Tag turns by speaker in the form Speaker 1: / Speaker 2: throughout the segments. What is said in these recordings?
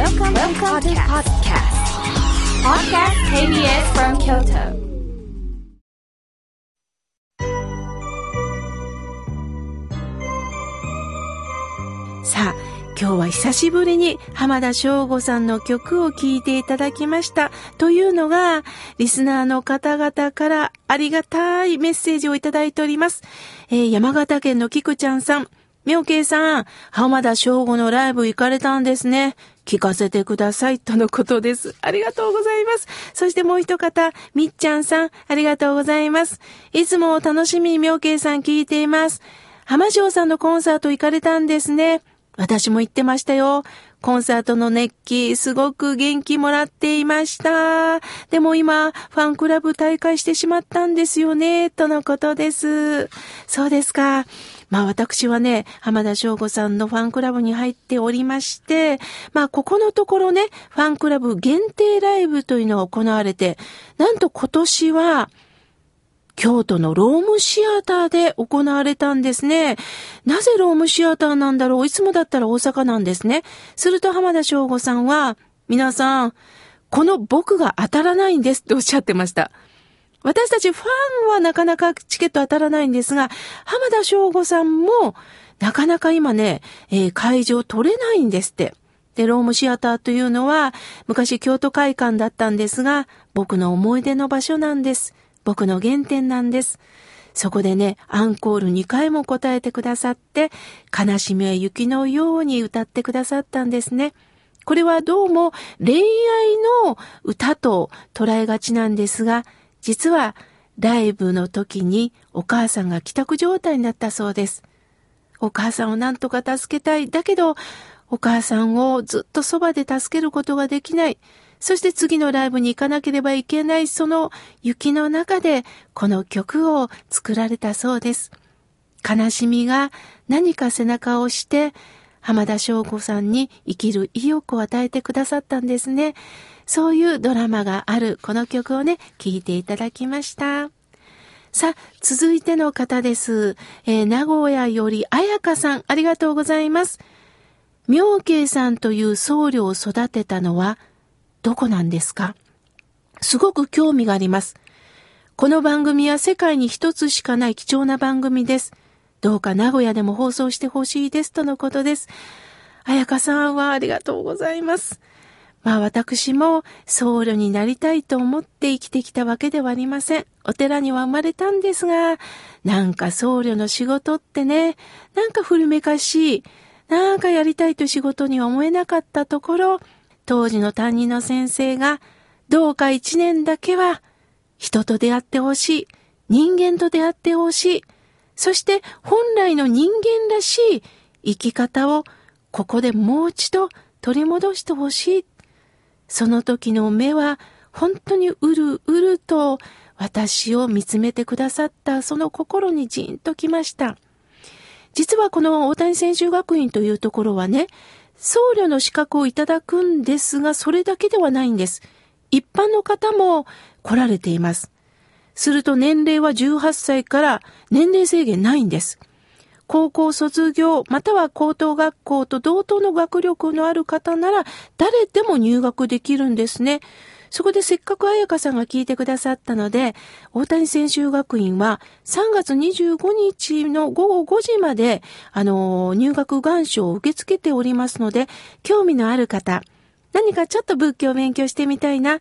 Speaker 1: Welcome, Welcome to podcast. Podcast KBS from Kyoto.
Speaker 2: さあ、今日は久しぶりに浜田省吾さんの曲を聴いていただきました。というのが、リスナーの方々からありがたいメッセージをいただいております。えー山形県の菊ちゃんさん、妙慶さん、浜田省吾のライブ行かれたんですね。聞かせてください。とのことです。ありがとうございます。そしてもう一方、みっちゃんさん、ありがとうございます。いつも楽しみに妙慶さん聞いています。浜城さんのコンサート行かれたんですね。私も行ってましたよ。コンサートの熱気、すごく元気もらっていました。でも今、ファンクラブ大会してしまったんですよね、とのことです。そうですか。まあ私はね、浜田省吾さんのファンクラブに入っておりまして、まあここのところね、ファンクラブ限定ライブというのが行われて、なんと今年は、京都のロームシアターで行われたんですね。なぜロームシアターなんだろう？いつもだったら大阪なんですね。すると浜田省吾さんは、皆さん、この僕が当たらないんですっておっしゃってました。私たちファンはなかなかチケット当たらないんですが、浜田省吾さんもなかなか今ね、えー会場取れないんですって。で、ロームシアターというのは昔京都会館だったんですが、僕の思い出の場所なんです。僕の原点なんです。そこでね、アンコール2回も答えてくださって、悲しみは雪のように歌ってくださったんですね。これはどうも恋愛の歌と捉えがちなんですが、実はライブの時にお母さんが帰宅状態になったそうです。お母さんを何とか助けたい。だけど、お母さんをずっとそばで助けることができない。そして次のライブに行かなければいけない、その雪の中でこの曲を作られたそうです。悲しみが何か背中を押して、浜田省吾さんに生きる意欲を与えてくださったんですね。そういうドラマがあるこの曲をね、聴いていただきました。さあ、続いての方です。えー名古屋より彩香さん、ありがとうございます。妙慶さんという僧侶を育てたのはどこなんですか？すごく興味があります。この番組は世界に一つしかない貴重な番組です。どうか名古屋でも放送してほしいですとのことです。彩香さんはありがとうございます。まあ私も僧侶になりたいと思って生きてきたわけではありません。お寺には生まれたんですが、なんか僧侶の仕事ってね、なんか古めかしい、なんかやりたいと仕事に思えなかったところ、当時の担任の先生が、どうか一年だけは人と出会ってほしい。人間と出会ってほしい。そして本来の人間らしい生き方をここでもう一度取り戻してほしい。その時の目は本当にうるうると私を見つめてくださったその心にじんときました。実はこの大谷専修学院というところはね、僧侶の資格をいただくんですが、それだけではないんです。一般の方も来られています。すると年齢は18歳から年齢制限ないんです。高校卒業または高等学校と同等の学力のある方なら誰でも入学できるんですね。そこでせっかく彩香さんが聞いてくださったので、大谷専修学院は3月25日の午後5時まで、あの、入学願書を受け付けておりますので、興味のある方、何かちょっと仏教を勉強してみたいな、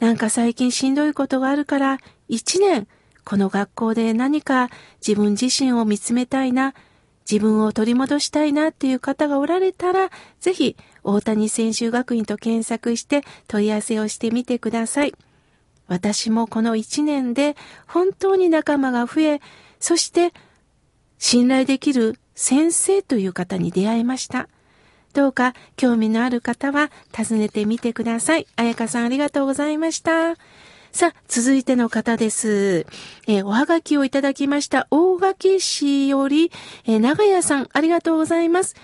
Speaker 2: なんか最近しんどいことがあるから、一年、この学校で何か自分自身を見つめたいな、自分を取り戻したいなっていう方がおられたら、ぜひ、大谷専修学院と検索して問い合わせをしてみてください。私もこの一年で本当に仲間が増え、そして信頼できる先生という方に出会いました。どうか興味のある方は訪ねてみてください。彩香さんありがとうございました。さあ、続いての方です。えーおはがきをいただきました。大垣市より、えー長屋さんありがとうございます。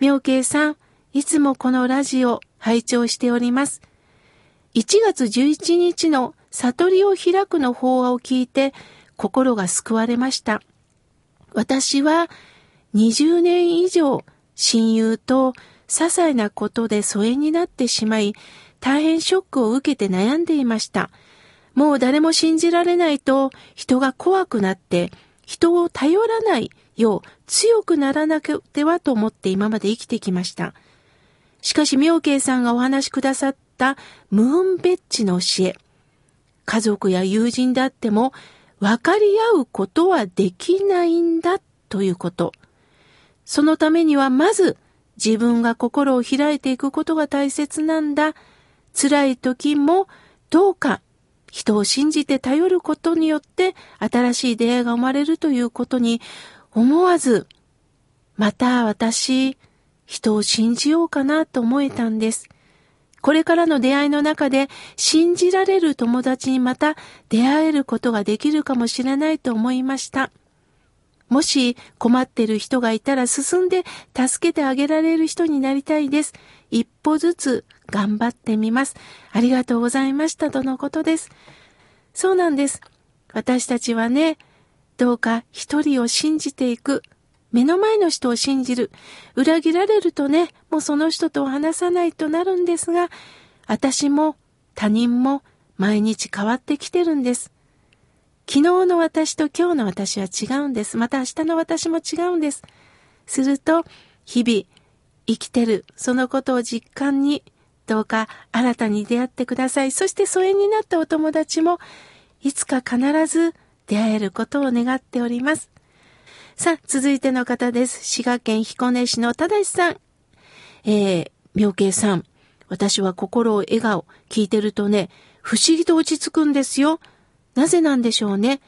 Speaker 2: 妙慶さん、いつもこのラジオ拝聴しております。1月11日の悟りを開くの法話を聞いて心が救われました。私は20年以上親友と些細なことで疎遠になってしまい、大変ショックを受けて悩んでいました。もう誰も信じられないと人が怖くなって人を頼らないよう強くならなくてはと思って今まで生きてきました。しかし妙慶さんがお話しくださったムーンベッジの教え。家族や友人であっても分かり合うことはできないんだということ。そのためにはまず自分が心を開いていくことが大切なんだ。辛い時もどうか人を信じて頼ることによって新しい出会いが生まれるということに思わず、また私、人を信じようかなと思えたんです。これからの出会いの中で信じられる友達にまた出会えることができるかもしれないと思いました。もし困ってる人がいたら進んで助けてあげられる人になりたいです。一歩ずつ頑張ってみます。ありがとうございましたとのことです。そうなんです。私たちはね、どうか一人を信じていく。目の前の人を信じる。裏切られるとね、もうその人と話さないとなるんですが、私も他人も毎日変わってきてるんです。昨日の私と今日の私は違うんです。また明日の私も違うんです。すると、日々生きてる、そのことを実感に、どうか新たに出会ってください。そして疎遠になったお友達も、いつか必ず出会えることを願っております。さあ、続いての方です。滋賀県彦根市の正さん。えー、妙慶さん。私は心を笑顔、聞いてるとね、不思議と落ち着くんですよ。なぜなんでしょうね。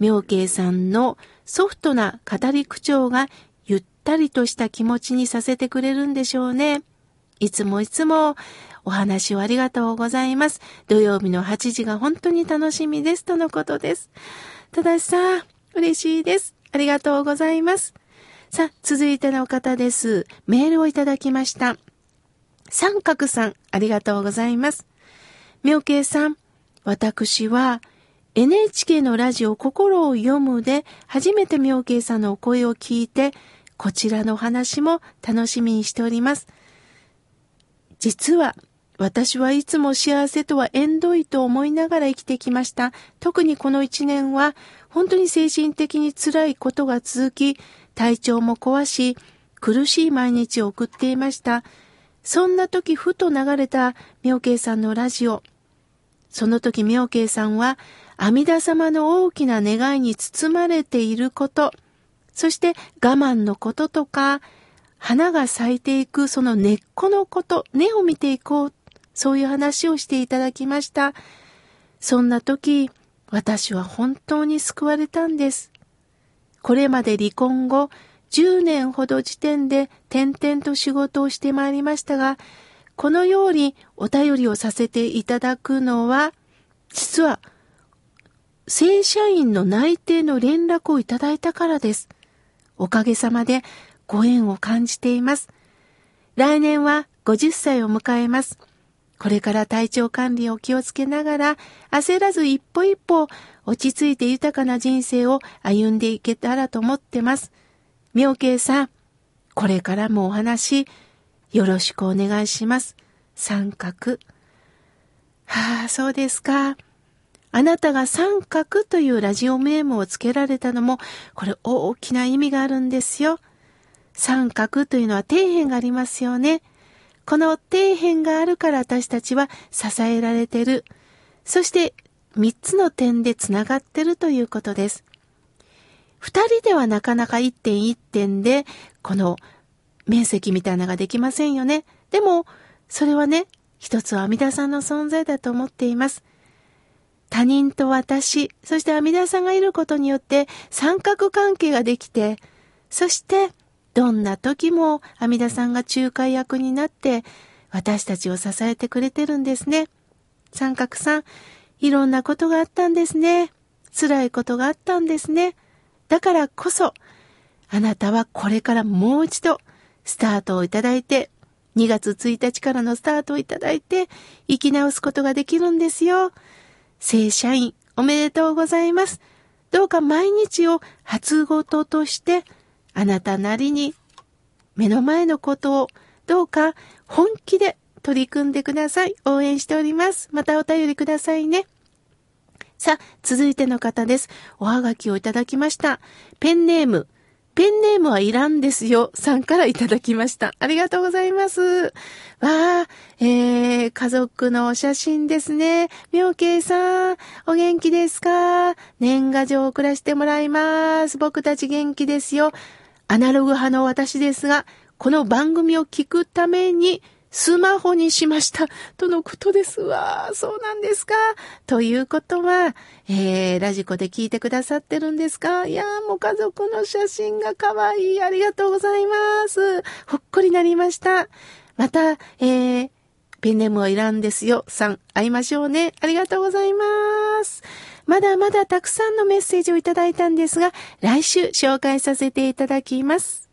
Speaker 2: 妙慶さんのソフトな語り口調がゆったりとした気持ちにさせてくれるんでしょうね。いつもいつもお話をありがとうございます。土曜日の8時が本当に楽しみです。とのことです。ただしさ、嬉しいです。ありがとうございます。さあ、続いての方です。メールをいただきました。三角さん、ありがとうございます。妙慶さん、私は NHK のラジオ心を読むで初めて妙慶さんのお声を聞いて、こちらのお話も楽しみにしております。実は、私はいつも幸せとは縁遠いと思いながら生きてきました。特にこの一年は、本当に精神的に辛いことが続き、体調も壊し、苦しい毎日を送っていました。そんな時ふと流れた妙慶さんのラジオ。その時妙慶さんは阿弥陀様の大きな願いに包まれていること、そして我慢のこととか、花が咲いていくその根っこのこと、根を見ていこう、そういう話をしていただきました。そんな時、私は本当に救われたんです。これまで離婚後、10年ほど時点で転々と仕事をしてまいりましたが、このようにお便りをさせていただくのは、実は正社員の内定の連絡をいただいたからです。おかげさまでご縁を感じています。来年は50歳を迎えます。これから体調管理を気をつけながら、焦らず一歩一歩落ち着いて豊かな人生を歩んでいけたらと思ってます。妙慶さん、これからもお話、よろしくお願いします。三角。はあ、そうですか。あなたが三角というラジオネームをつけられたのも、これ大きな意味があるんですよ。三角というのは底辺がありますよね。この底辺があるから私たちは支えられてる。そして三つの点でつながってるということです。二人ではなかなか一点一点でこの面積みたいなのができませんよね。でも、それはね、一つは阿弥陀さんの存在だと思っています。他人と私、そして阿弥陀さんがいることによって三角関係ができて、そしてどんな時も阿弥陀さんが仲介役になって私たちを支えてくれてるんですね。三角さん、いろんなことがあったんですね。辛いことがあったんですね。だからこそ、あなたはこれからもう一度スタートをいただいて、2月1日からのスタートをいただいて、生き直すことができるんですよ。正社員おめでとうございます。どうか毎日を初ごととして、あなたなりに目の前のことをどうか本気で取り組んでください。応援しております。またお便りくださいね。さあ、続いての方です。おはがきをいただきました。ペンネーム、ペンネームはいらんですよ。さんからいただきました。ありがとうございます。わあ、えー、家族のお写真ですね。妙慶さん、お元気ですか？年賀状を送らせてもらいます。僕たち元気ですよ。アナログ派の私ですが、この番組を聞くために、スマホにしました。とのことですわ。そうなんですか。ということは、えー、ラジコで聞いてくださってるんですかいやーもう家族の写真が可愛い。ありがとうございます。ほっこりなりました。また、えー、ペンネームはいらんですよ。さん、会いましょうね。ありがとうございます。まだまだたくさんのメッセージをいただいたんですが、来週紹介させていただきます。